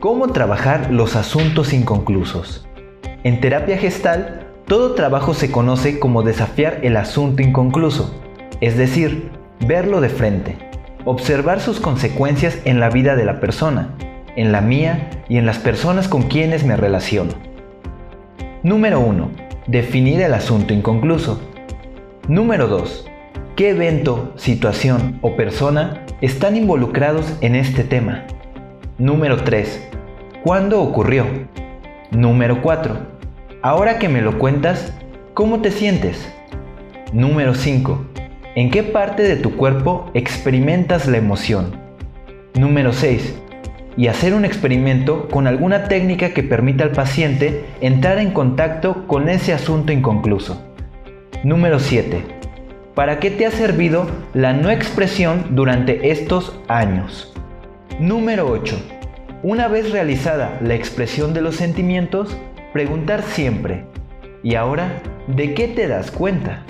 ¿Cómo trabajar los asuntos inconclusos? En terapia gestal, todo trabajo se conoce como desafiar el asunto inconcluso, es decir, verlo de frente, observar sus consecuencias en la vida de la persona, en la mía y en las personas con quienes me relaciono. Número 1. Definir el asunto inconcluso. Número 2. ¿Qué evento, situación o persona están involucrados en este tema? Número 3. ¿Cuándo ocurrió? Número 4. Ahora que me lo cuentas, ¿cómo te sientes? Número 5. ¿En qué parte de tu cuerpo experimentas la emoción? Número 6. Y hacer un experimento con alguna técnica que permita al paciente entrar en contacto con ese asunto inconcluso. Número 7 ¿Para qué te ha servido la no expresión durante estos años? Número 8. Una vez realizada la expresión de los sentimientos, preguntar siempre, ¿y ahora de qué te das cuenta?